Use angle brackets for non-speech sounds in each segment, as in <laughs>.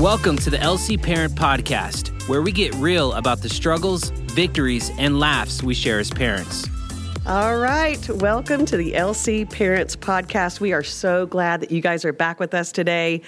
Welcome to the LC Parent Podcast, where we get real about the struggles, victories, and laughs we share as parents. All right. Welcome to the LC Parents Podcast. We are so glad that you guys are back with us today.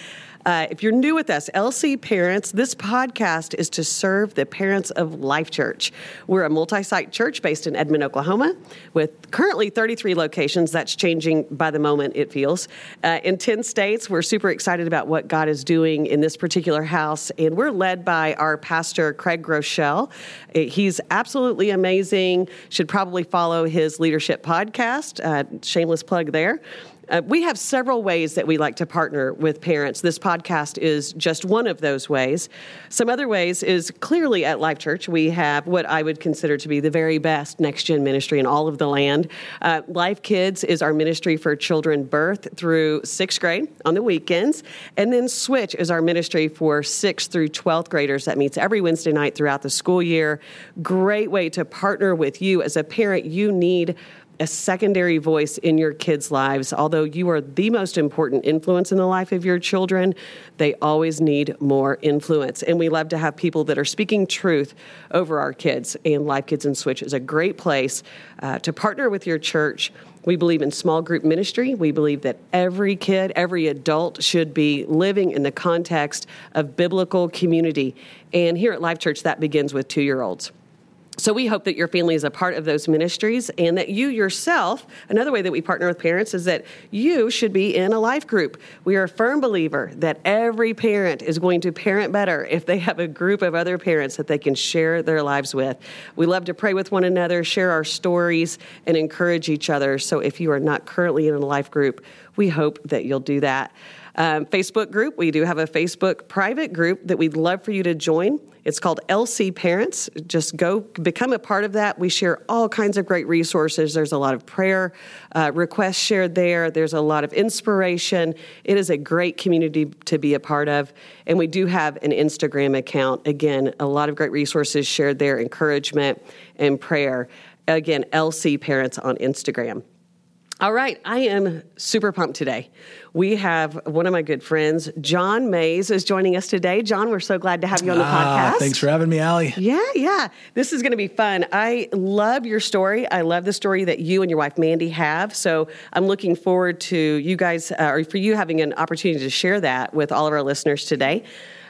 Uh, if you're new with us, LC Parents, this podcast is to serve the parents of Life Church. We're a multi site church based in Edmond, Oklahoma, with currently 33 locations. That's changing by the moment, it feels. Uh, in 10 states, we're super excited about what God is doing in this particular house, and we're led by our pastor, Craig Groeschel. Uh, he's absolutely amazing. Should probably follow his leadership podcast. Uh, shameless plug there. Uh, we have several ways that we like to partner with parents. This podcast is just one of those ways. Some other ways is clearly at Life Church, we have what I would consider to be the very best next gen ministry in all of the land. Uh, Life Kids is our ministry for children birth through sixth grade on the weekends. And then Switch is our ministry for sixth through 12th graders that meets every Wednesday night throughout the school year. Great way to partner with you as a parent. You need a secondary voice in your kids' lives. Although you are the most important influence in the life of your children, they always need more influence. And we love to have people that are speaking truth over our kids. And Life Kids and Switch is a great place uh, to partner with your church. We believe in small group ministry. We believe that every kid, every adult should be living in the context of biblical community. And here at Life Church, that begins with two year olds. So we hope that your family is a part of those ministries and that you yourself, another way that we partner with parents is that you should be in a life group. We are a firm believer that every parent is going to parent better if they have a group of other parents that they can share their lives with. We love to pray with one another, share our stories, and encourage each other. So if you are not currently in a life group, we hope that you'll do that. Um, Facebook group, we do have a Facebook private group that we'd love for you to join. It's called LC Parents. Just go become a part of that. We share all kinds of great resources. There's a lot of prayer uh, requests shared there, there's a lot of inspiration. It is a great community to be a part of. And we do have an Instagram account. Again, a lot of great resources shared there, encouragement and prayer. Again, LC Parents on Instagram. All right, I am super pumped today. We have one of my good friends, John Mays, is joining us today. John, we're so glad to have you on the ah, podcast. Thanks for having me, Allie. Yeah, yeah. This is going to be fun. I love your story. I love the story that you and your wife Mandy have. So I'm looking forward to you guys, uh, or for you having an opportunity to share that with all of our listeners today.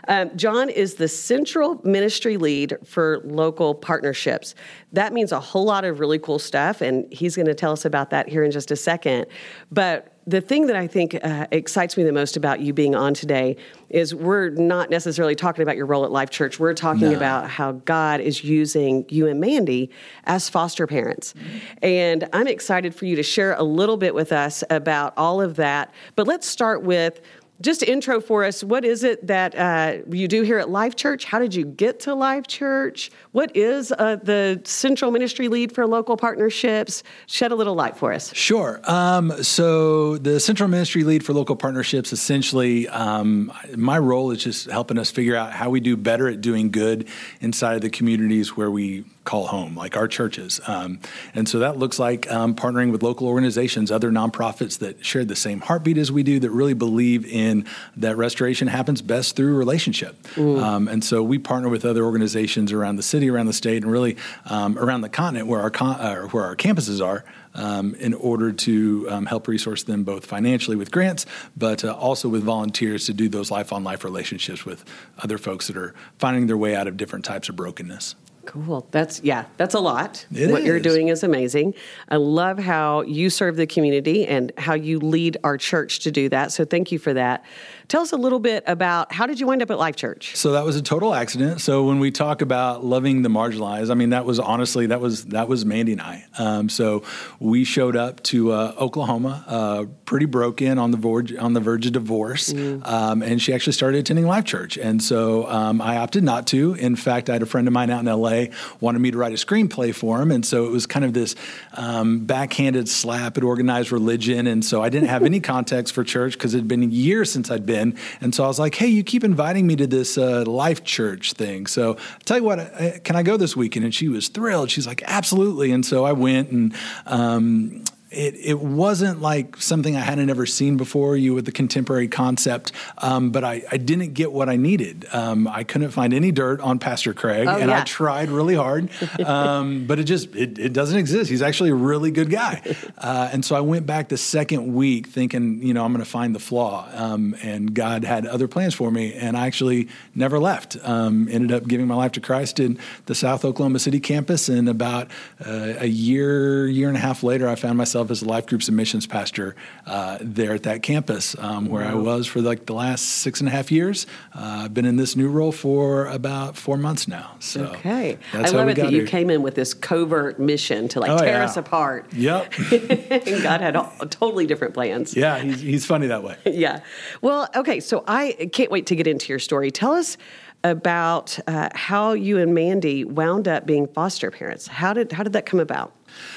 Um, John is the central ministry lead for local partnerships. That means a whole lot of really cool stuff, and he's going to tell us about that here in just a second. But the thing that I think uh, excites me the most about you being on today is we're not necessarily talking about your role at Life Church. We're talking no. about how God is using you and Mandy as foster parents. And I'm excited for you to share a little bit with us about all of that. But let's start with just intro for us what is it that uh, you do here at life church? How did you get to life church? What is uh, the central ministry lead for local partnerships? Shed a little light for us. Sure. Um, so the central ministry lead for local partnerships essentially um, my role is just helping us figure out how we do better at doing good inside of the communities where we call home, like our churches. Um, and so that looks like um, partnering with local organizations, other nonprofits that share the same heartbeat as we do, that really believe in that restoration happens best through relationship. Um, and so we partner with other organizations around the city, around the state, and really um, around the continent where our con- uh, where our campuses are. Um, in order to um, help resource them both financially with grants, but uh, also with volunteers to do those life on life relationships with other folks that are finding their way out of different types of brokenness. Cool. That's yeah, that's a lot. It what is. you're doing is amazing. I love how you serve the community and how you lead our church to do that. So thank you for that. Tell us a little bit about how did you wind up at Life Church? So that was a total accident. So when we talk about loving the marginalized, I mean that was honestly that was that was Mandy and I. Um, so we showed up to uh, Oklahoma, uh, pretty broken on the verge on the verge of divorce, mm. um, and she actually started attending Life Church. And so um, I opted not to. In fact, I had a friend of mine out in L.A. wanted me to write a screenplay for him, and so it was kind of this um, backhanded slap at organized religion. And so I didn't have any <laughs> context for church because it had been years since I'd been in. And so I was like, hey, you keep inviting me to this uh, life church thing. So I'll tell you what, uh, can I go this weekend? And she was thrilled. She's like, absolutely. And so I went and, um, it, it wasn't like something I hadn't ever seen before, you with the contemporary concept, um, but I, I didn't get what I needed. Um, I couldn't find any dirt on Pastor Craig, Oh, and yeah. I tried really hard, <laughs> um, but it just it, it doesn't exist. He's actually a really good guy, uh, and so I went back the second week thinking, you know, I'm going to find the flaw, um, and God had other plans for me, and I actually never left. Um, ended up giving my life to Christ in the South Oklahoma City campus, and about uh, a year, year and a half later, I found myself as a life groups and missions pastor uh, there at that campus, um, where I was for like the last six and a half years. Uh, I've been in this new role for about four months now. So Okay. I love it that got you came in with this covert mission to like Oh, tear yeah. us apart. Yep. <laughs> and God had all, totally different plans. yeah, he's, he's funny that way. <laughs> yeah. Well, okay. So I can't wait to get into your story. Tell us about uh, how you and Mandy wound up being foster parents. How did how did that come about?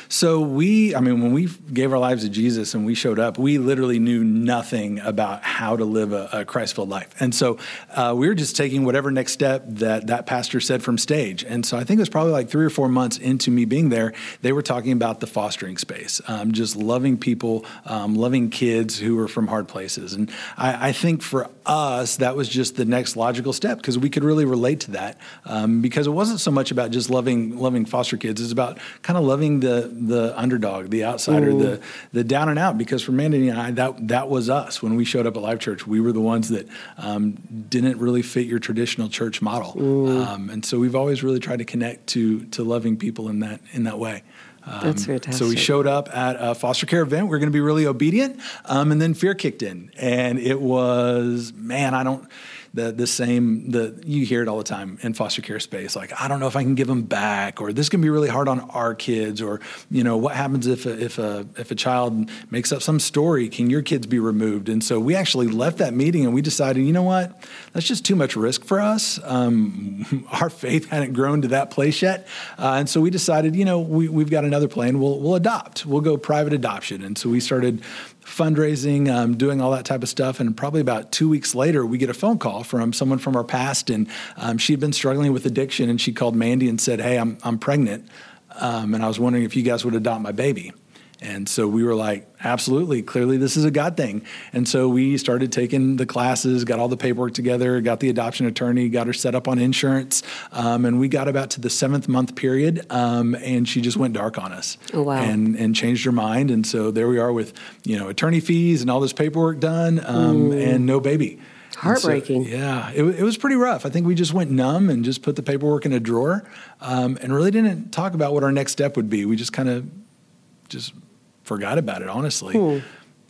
So we, I mean, when we gave our lives to Jesus and we showed up, we literally knew nothing about how to live a, a Christ-filled life, and so uh, we were just taking whatever next step that that pastor said from stage. And so I think it was probably like three or four months into me being there, they were talking about the fostering space, um, just loving people, um, loving kids who were from hard places, and I, I think for us that was just the next logical step because we could really relate to that um, because it wasn't so much about just loving loving foster kids; it's about kind of loving the the underdog, the outsider, the the down and out. Because for Mandy and I, that that was us when we showed up at Life Church. We were the ones that um, didn't really fit your traditional church model, um, and so we've always really tried to connect to to loving people in that in that way. Um, That's So we showed up at a foster care event. We are going to be really obedient, um, and then fear kicked in, and it was man, I don't the the same the you hear it all the time in foster care space. Like I don't know if I can give them back, or this can be really hard on our kids, or you know what happens if a, if a if a child makes up some story? Can your kids be removed? And so we actually left that meeting, and we decided, you know what, that's just too much risk for us. Um, <laughs> our faith hadn't grown to that place yet, uh, and so we decided, you know, we, we've got another plan. We'll we'll adopt. We'll go private adoption, and so we started fundraising, um, doing all that type of stuff. And probably about two weeks later, we get a phone call from someone from our past, and um, she'd been struggling with addiction, and she called Mandy and said, "Hey, I'm I'm pregnant, um, and I was wondering if you guys would adopt my baby." And so we were like, absolutely, clearly this is a God thing. And so we started taking the classes, got all the paperwork together, got the adoption attorney, got her set up on insurance. Um, and we got about to the seventh month period, um, and she just went dark on us Oh, wow. and, and changed her mind. And so there we are with, you know, attorney fees and all this paperwork done um, and no baby. And so, Heartbreaking. yeah, it, it was pretty rough. I think we just went numb and just put the paperwork in a drawer um, and really didn't talk about what our next step would be. We just kind of just forgot about it, honestly,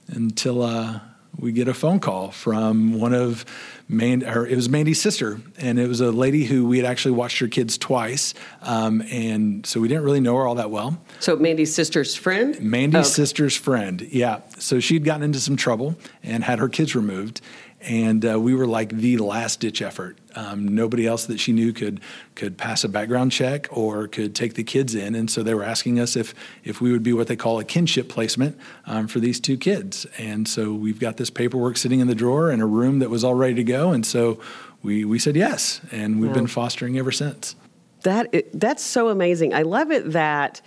until uh, we get a phone call from one of Man, or it was Mandy's sister, and it was a lady who we had actually watched her kids twice, um, and so we didn't really know her all that well. So Mandy's sister's friend. Mandy's Okay. sister's friend. Yeah. So she'd gotten into some trouble and had her kids removed. And uh, we were like the last ditch effort. Um, nobody else that she knew could could pass a background check or could take the kids in, and so they were asking us if if we would be what they call a kinship placement um, for these two kids. And so we've got this paperwork sitting in the drawer in a room that was all ready to go, and so we we said yes, and we've been fostering ever since. That that's so amazing. I love it that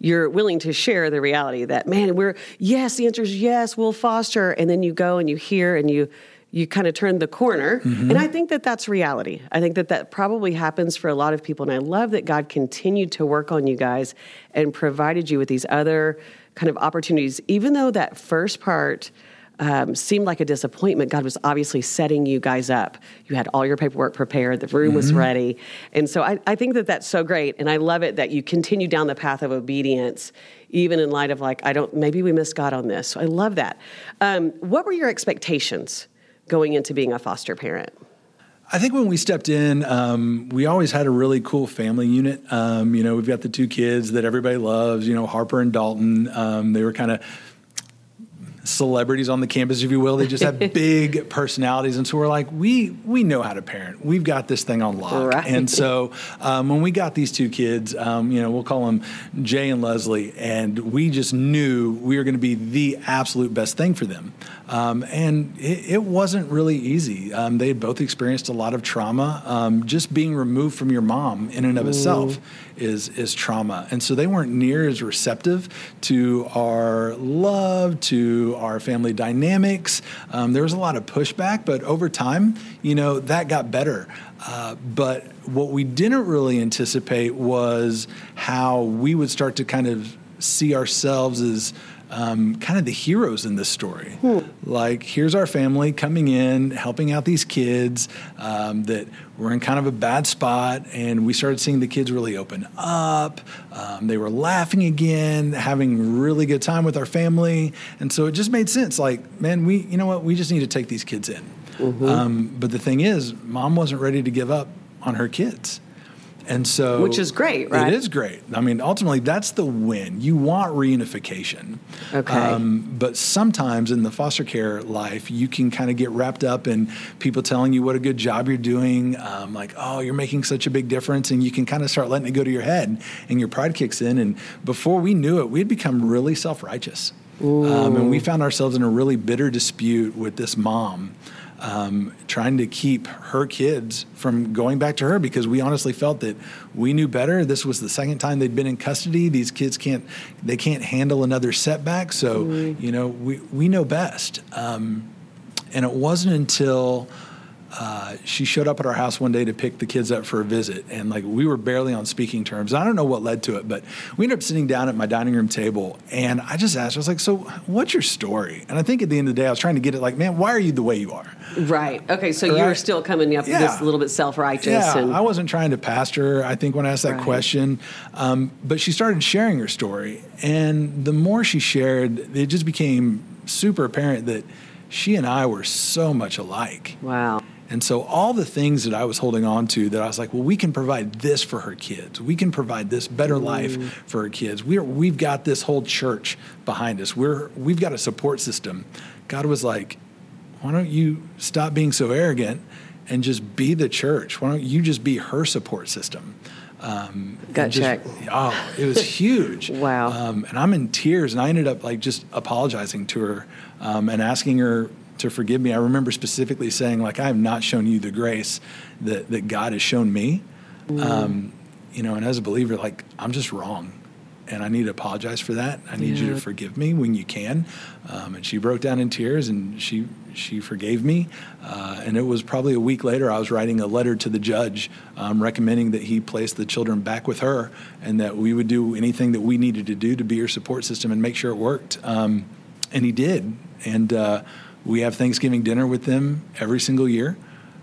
you're willing to share the reality that man, we're yes, the answer is yes, we'll foster, and then you go and you hear and you you kind of turn the corner. And I think that that's reality. I think that that probably happens for a lot of people. And I love that God continued to work on you guys and provided you with these other kind of opportunities, even though that first part um, seemed like a disappointment. God was obviously setting you guys up. You had all your paperwork prepared, the room was ready. And so I, I think that that's so great. And I love it that you continue down the path of obedience, even in light of like, I don't, maybe we missed God on this. So I love that. Um, what were your expectations going into being a foster parent? I think when we stepped in, um, we always had a really cool family unit. Um, you know, we've got the two kids that everybody loves. You know, Harper and Dalton. Um, they were kind of celebrities on the campus, if you will. They just have <laughs> big personalities, and so we're like, we we know how to parent. We've got this thing on lock. Right. And so um, when we got these two kids, um, you know, we'll call them Jay and Leslie, and we just knew we were going to be the absolute best thing for them. Um, and it, it, wasn't really easy. Um, they had both experienced a lot of trauma. Um, just being removed from your mom in and of itself is is trauma, and so they weren't near as receptive to our love, to our family dynamics. Um, there was a lot of pushback, but over time, you know, that got better. Uh, but what we didn't really anticipate was how we would start to kind of see ourselves as um, kind of the heroes in this story. Hmm. Like, here's our family coming in, helping out these kids um, that were in kind of a bad spot, and we started seeing the kids really open up. Um, they were laughing again, having really good time with our family, and so it just made sense. Like, man, we, you know what, we just need to take these kids in. Mm-hmm. Um, but the thing is, mom wasn't ready to give up on her kids. And so, which is great, right? It is great. I mean, ultimately, that's the win. You want reunification. Okay. Um, but sometimes in the foster care life, you can kind of get wrapped up in people telling you what a good job you're doing, um, like, oh, you're making such a big difference, and you can kind of start letting it go to your head, and your pride kicks in. And before we knew it, we had become really self righteous. Um, and we found ourselves in a really bitter dispute with this mom um, trying to keep her kids from going back to her because we honestly felt that we knew better. This was the second time they'd been in custody. These kids can't they can't handle another setback. So mm. you know we we know best. Um, and it wasn't until uh, she showed up at our house one day to pick the kids up for a visit, and like we were barely on speaking terms. I don't know what led to it, but we ended up sitting down at my dining room table, and I just asked, I was like, "So, what's your story?" And I think at the end of the day, I was trying to get it like, "Man, why are you the way you are?" Right. Okay. So right? you were still coming up yeah. this little bit self righteous. Yeah. And... I wasn't trying to pastor. I think when I asked that right. question, um, but she started sharing her story, and the more she shared, it just became super apparent that she and I were so much alike. Wow. And so all the things that I was holding on to that I was like, well, we can provide this for her kids. We can provide this better life for her kids. We're, we've got this whole church behind us. We're, we've got a support system. God was like, why don't you stop being so arrogant and just be the church? Why don't you just be her support system? Um. Oh, it was <laughs> huge. wow. Um, and I'm in tears, and I ended up like just apologizing to her um, and asking her to forgive me. I remember specifically saying, like, I have not shown you the grace that, that God has shown me. Mm. Um, you know, and as a believer, like, I'm just wrong. And I need to apologize for that. I need yeah. you to forgive me when you can. Um, and she broke down in tears and she she forgave me. Uh, and it was probably a week later, I was writing a letter to the judge um, recommending that he place the children back with her and that we would do anything that we needed to do to be her support system and make sure it worked. Um, and he did. And uh, we have Thanksgiving dinner with them every single year.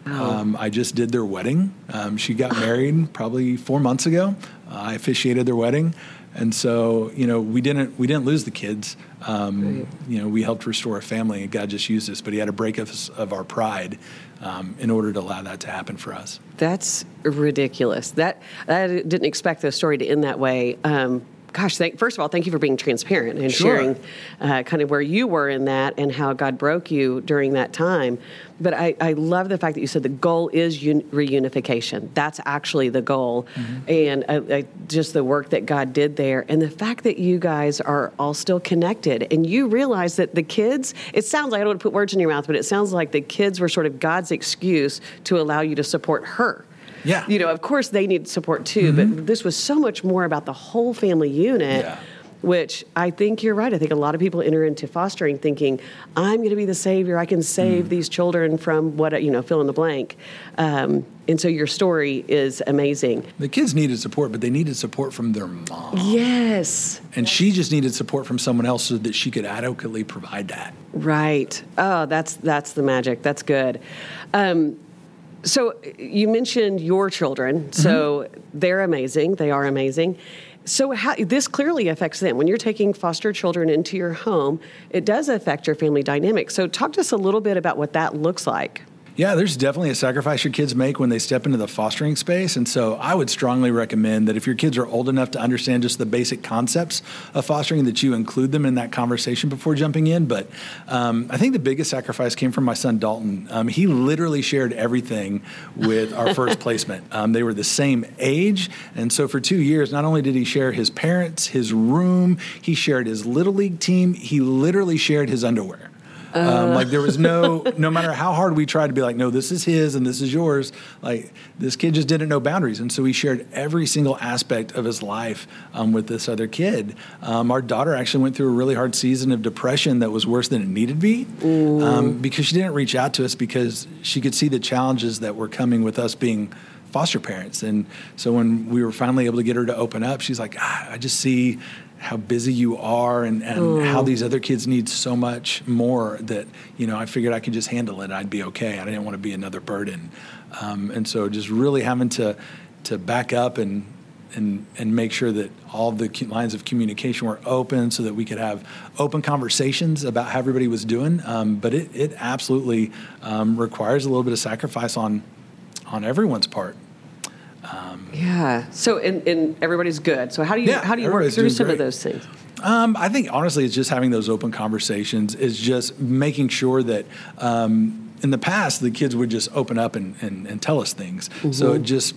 Oh. Um, I just did their wedding. Um, she got <gasps> married probably four months ago. Uh, I officiated their wedding, and so you know we didn't we didn't lose the kids. Um, you know we helped restore a family, and God just used us. But He had to break us of our pride um, in order to allow that to happen for us. That's ridiculous. That I didn't expect the story to end that way. Gosh, thank, first of all, thank you for being transparent and sure. sharing uh, kind of where you were in that and how God broke you during that time. But I, I love the fact that you said the goal is un- reunification. That's actually the goal. Mm-hmm. And uh, uh, just the work that God did there. And the fact that you guys are all still connected and you realize that the kids, it sounds like, I don't want to put words in your mouth, but it sounds like the kids were sort of God's excuse to allow you to support her yeah. You know, of course they need support too, mm-hmm. but this was so much more about the whole family unit. Yeah. Which I think you're right. I think a lot of people enter into fostering thinking, I'm going to be the savior. I can save mm. these children from what, you know, fill in the blank. Um, and so your story is amazing. The kids needed support, but they needed support from their mom. Yes. And she just needed support from someone else so that she could adequately provide that. Right. Oh, that's that's the magic. That's good. Um, so you mentioned your children. So mm-hmm. they're amazing. They are amazing. So how, this clearly affects them. When you're taking foster children into your home, it does affect your family dynamic. So talk to us a little bit about what that looks like. Yeah, there's definitely a sacrifice your kids make when they step into the fostering space. And so I would strongly recommend that if your kids are old enough to understand just the basic concepts of fostering, that you include them in that conversation before jumping in. But um, I think the biggest sacrifice came from my son Dalton. Um, he literally shared everything with our first <laughs> placement. Um, they were the same age. And so for two years, not only did he share his parents, his room, he shared his little league team, he literally shared his underwear. Um, like there was no, <laughs> no matter how hard we tried to be like, no, this is his and this is yours. Like this kid just didn't know boundaries, and so he shared every single aspect of his life um, with this other kid. Um, our daughter actually went through a really hard season of depression that was worse than it needed to be um, because she didn't reach out to us because she could see the challenges that were coming with us being foster parents. And so when we were finally able to get her to open up, she's like, ah, I just see how busy you are and, and how these other kids need so much more that, you know, I figured I could just handle it. I'd be okay. I didn't want to be another burden. Um, and so just really having to, to back up and, and, and make sure that all the lines of communication were open so that we could have open conversations about how everybody was doing. Um, but it, it absolutely um, requires a little bit of sacrifice on, on everyone's part. Yeah. So, and, and everybody's good. So, how do you Yeah, how do you work through some of those things? Um, I think honestly, it's just having those open conversations. Is just making sure that um, in the past the kids would just open up and, and, and tell us things. So it just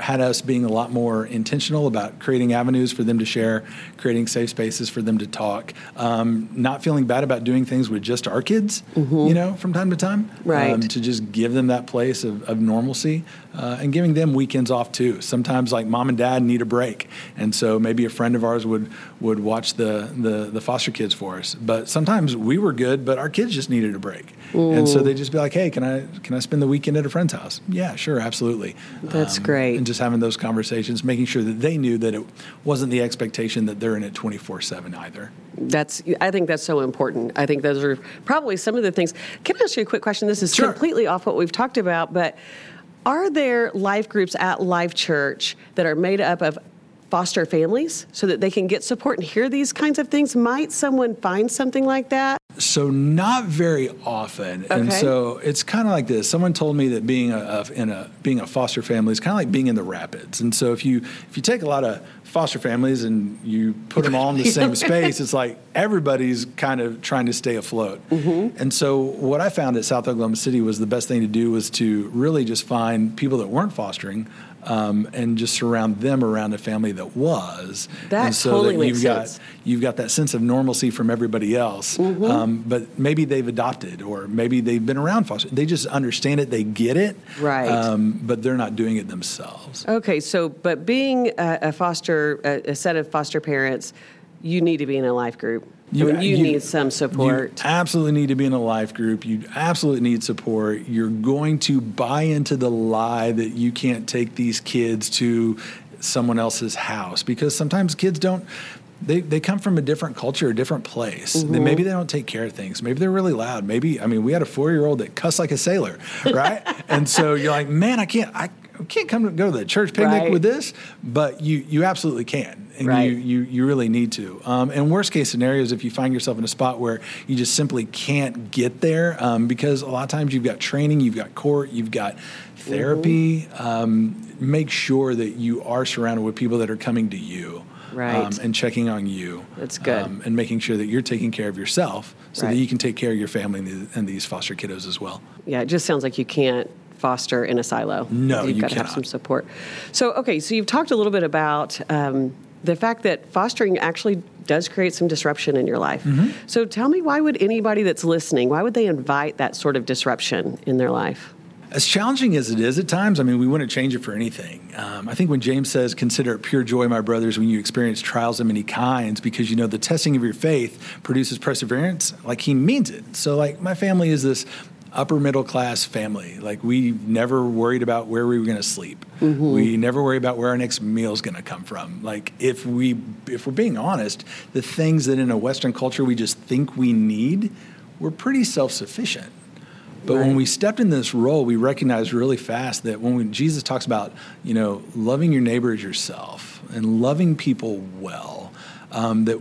had us being a lot more intentional about creating avenues for them to share, creating safe spaces for them to talk, um, not feeling bad about doing things with just our kids, you know, from time to time. Right. Um, to just give them that place of, of normalcy uh, and giving them weekends off too. Sometimes, like mom and dad need a break, and so maybe a friend of ours would would watch the the, the foster kids for us. But sometimes we were good, but our kids just needed a break, and so they'd just be like, "Hey, can I can I spend the weekend at a friend's house?" Yeah, sure, absolutely. Um, That's great. And just having those conversations, making sure that they knew that it wasn't the expectation that they're in it twenty four seven either. That's I think that's so important. I think those are probably some of the things. Can I ask you a quick question? This is Sure. completely off what we've talked about, but are there life groups at Life Church that are made up of foster families so that they can get support and hear these kinds of things? Might someone find something like that? So not very often, and so it's kind of like this. Someone told me that being a, a in a being a foster family is kind of like being in the rapids. And so if you if you take a lot of foster families and you put them all in the <laughs> same space, it's like everybody's kind of trying to stay afloat. Mm-hmm. And so what I found at South Oklahoma City was the best thing to do was to really just find people that weren't fostering. Um, and just surround them around a family that was, That and so totally that makes you've got sense. you've got that sense of normalcy from everybody else. Mm-hmm. Um, but maybe they've adopted, or maybe they've been around foster. They just understand it, they get it, Right. Um, but they're not doing it themselves. Okay, so but being a, a foster, a, a set of foster parents, you need to be in a life group. I mean, you, need some support. You absolutely need to be in a life group. You absolutely need support. You're going to buy into the lie that you can't take these kids to someone else's house because sometimes kids don't. They, they come from a different culture, a different place. Mm-hmm. maybe they don't take care of things. Maybe they're really loud. Maybe I mean we had a four year old that cussed like a sailor, right? <laughs> and so you're like, man, I can't I can't come to go to the church picnic Right. with this, but you you absolutely can, and Right. you you you really need to. Um, and worst case scenarios, if you find yourself in a spot where you just simply can't get there, um, because a lot of times you've got training, you've got court, you've got therapy. Mm-hmm. Um, make sure that you are surrounded with people that are coming to you. Right. Um, and checking on you. That's good. Um, and making sure that you're taking care of yourself so Right. that you can take care of your family and these foster kiddos as well. Yeah, it just sounds like you can't foster in a silo. No, you've you got to have some support. So, okay, so you've talked a little bit about um, the fact that fostering actually does create some disruption in your life. Mm-hmm. So, tell me, why would anybody that's listening, why would they invite that sort of disruption in their life? As challenging as it is at times, I mean, we wouldn't change it for anything. Um, I think when James says, Consider it pure joy, my brothers, when you experience trials of many kinds, because you know the testing of your faith produces perseverance, like he means it. So, like, my family is this upper middle class family. Like, we never worried about where we were going to sleep. We never worry about where our next meal is going to come from. Like, if we, if we're being honest, the things that in a Western culture we just think we need, we're pretty self sufficient. But when we stepped in this role, we recognized really fast that when we, Jesus talks about, you know, loving your neighbor as yourself and loving people well, um, that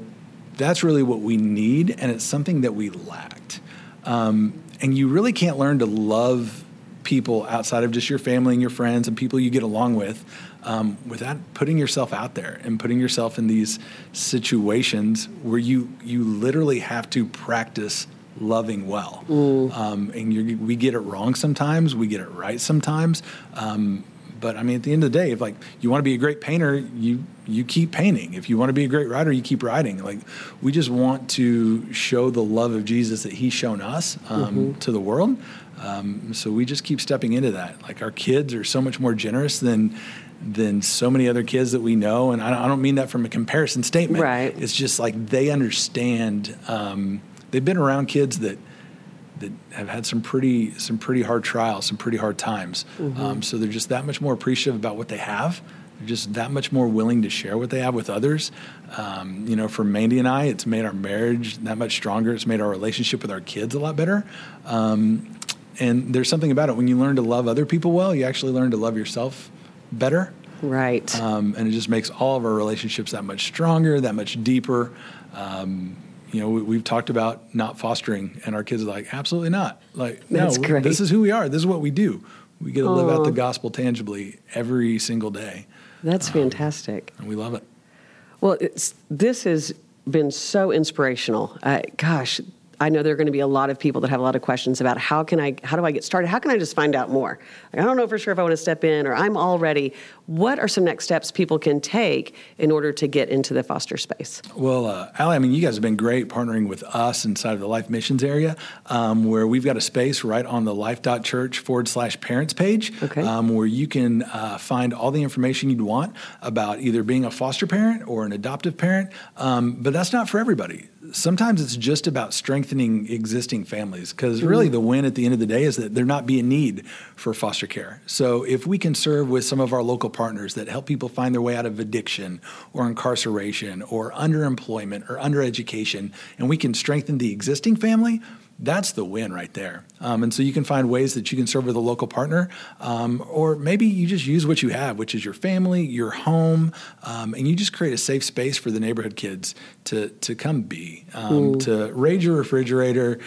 that's really what we need, and it's something that we lacked. Um, and you really can't learn to love people outside of just your family and your friends and people you get along with um, without putting yourself out there and putting yourself in these situations where you you literally have to practice loving well. Um, and we get it wrong sometimes, we get it right sometimes. Um, but I mean, at the end of the day, if like you want to be a great painter, you you keep painting. If you want to be a great writer, you keep writing. Like we just want to show the love of Jesus that He's shown us um, mm-hmm. to the world. Um, so we just keep stepping into that. Like our kids are so much more generous than than so many other kids that we know, and I don't mean that from a comparison statement. Right. It's just like they understand. Um, they've been around kids that that have had some pretty some pretty hard trials, some pretty hard times. Mm-hmm. Um, so they're just that much more appreciative about what they have. They're just that much more willing to share what they have with others. Um, you know, for Mandy and I, it's made our marriage that much stronger. It's made our relationship with our kids a lot better. Um, and there's something about it when you learn to love other people well, you actually learn to love yourself better. Right. Um, and it just makes all of our relationships that much stronger, that much deeper. Um, you know, we, have talked about not fostering, and our kids are like, absolutely not. Like, That's no, great. this is who we are. This is what we do. We get to live out the gospel tangibly every single day. That's um, fantastic. And we love it. Well, this has been so inspirational. Uh, gosh, I know there are going to be a lot of people that have a lot of questions about how can I, how do I get started? How can I just find out more? Like, I don't know for sure if I want to step in or I'm already. What are some next steps people can take in order to get into the foster space? Well, uh, Allie, I mean, you guys have been great partnering with us inside of the Life Missions area, um, where we've got a space right on the life.church forward slash parents page, okay. um, where you can uh, find all the information you'd want about either being a foster parent or an adoptive parent. Um, but that's not for everybody sometimes it's just about strengthening existing families because mm-hmm. really the win at the end of the day is that there not be a need for foster care. So if we can serve with some of our local partners that help people find their way out of addiction or incarceration or underemployment or undereducation, and we can strengthen the existing family, that's the win right there. Um, and so you can find ways that you can serve with a local partner, um, or maybe you just use what you have, which is your family, your home, um, and you just create a safe space for the neighborhood kids to to come be, um, to raid your refrigerator.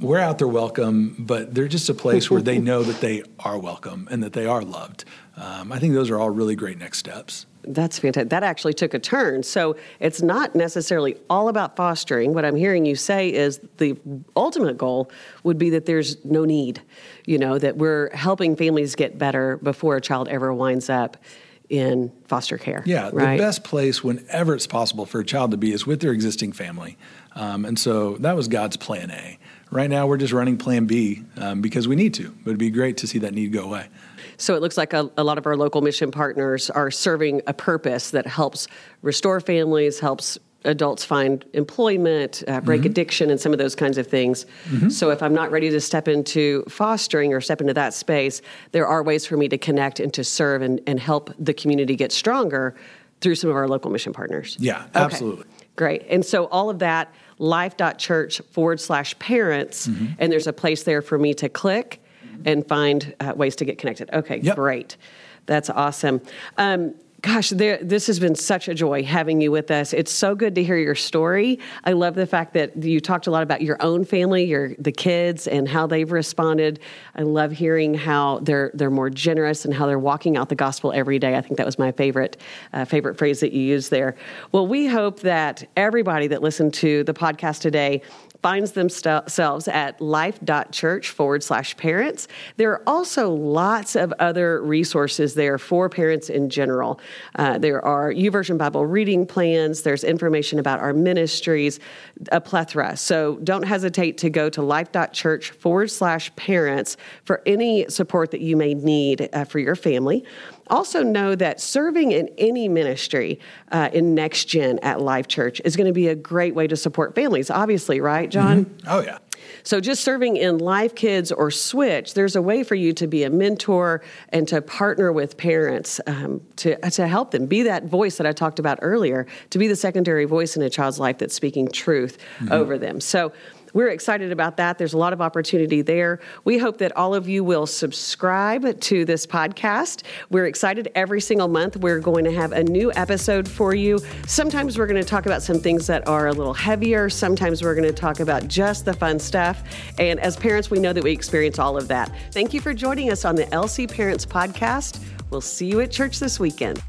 We're out there welcome, but they're just a place where they <laughs> know that they are welcome and that they are loved. Um, I think those are all really great next steps. That's fantastic. That actually took a turn. So it's not necessarily all about fostering. What I'm hearing you say is the ultimate goal would be that there's no need, you know, that we're helping families get better before a child ever winds up in foster care. Yeah, right? the best place whenever it's possible for a child to be is with their existing family. Um, and so that was God's plan A. Right now, we're just running plan B um, because we need to, but it'd be great to see that need go away. So it looks like a, a, lot of our local mission partners are serving a purpose that helps restore families, helps adults find employment, uh, break mm-hmm. addiction, and some of those kinds of things. Mm-hmm. So if I'm not ready to step into fostering or step into that space, there are ways for me to connect and to serve and, and help the community get stronger through some of our local mission partners. Yeah, absolutely. Okay. Great. And so all of that, life.church forward slash parents, mm-hmm. and there's a place there for me to click and find uh, ways to get connected. Okay, yep. great. That's awesome. Um, Gosh, there, this has been such a joy having you with us. It's so good to hear your story. I love the fact that you talked a lot about your own family, your the kids, and how they've responded. I love hearing how they're they're more generous and how they're walking out the gospel every day. I think that was my favorite uh, favorite phrase that you used there. Well, we hope that everybody that listened to the podcast today finds themselves at life.church forward slash parents. There are also lots of other resources there for parents in general. Uh, there are YouVersion Bible reading plans, there's information about our ministries, a plethora. So don't hesitate to go to life.church forward slash parents for any support that you may need uh, for your family. Also, know that serving in any ministry uh, in Next Gen at Life Church is going to be a great way to support families, obviously, right, John? Mm-hmm. Oh, yeah. So, just serving in Life Kids or Switch, there's a way for you to be a mentor and to partner with parents um, to, to help them be that voice that I talked about earlier, to be the secondary voice in a child's life that's speaking truth mm-hmm. over them. So, we're excited about that. There's a lot of opportunity there. We hope that all of you will subscribe to this podcast. We're excited every single month. We're going to have a new episode for you. Sometimes we're going to talk about some things that are a little heavier. Sometimes we're going to talk about just the fun stuff. And as parents, we know that we experience all of that. Thank you for joining us on the LC Parents Podcast. We'll see you at church this weekend.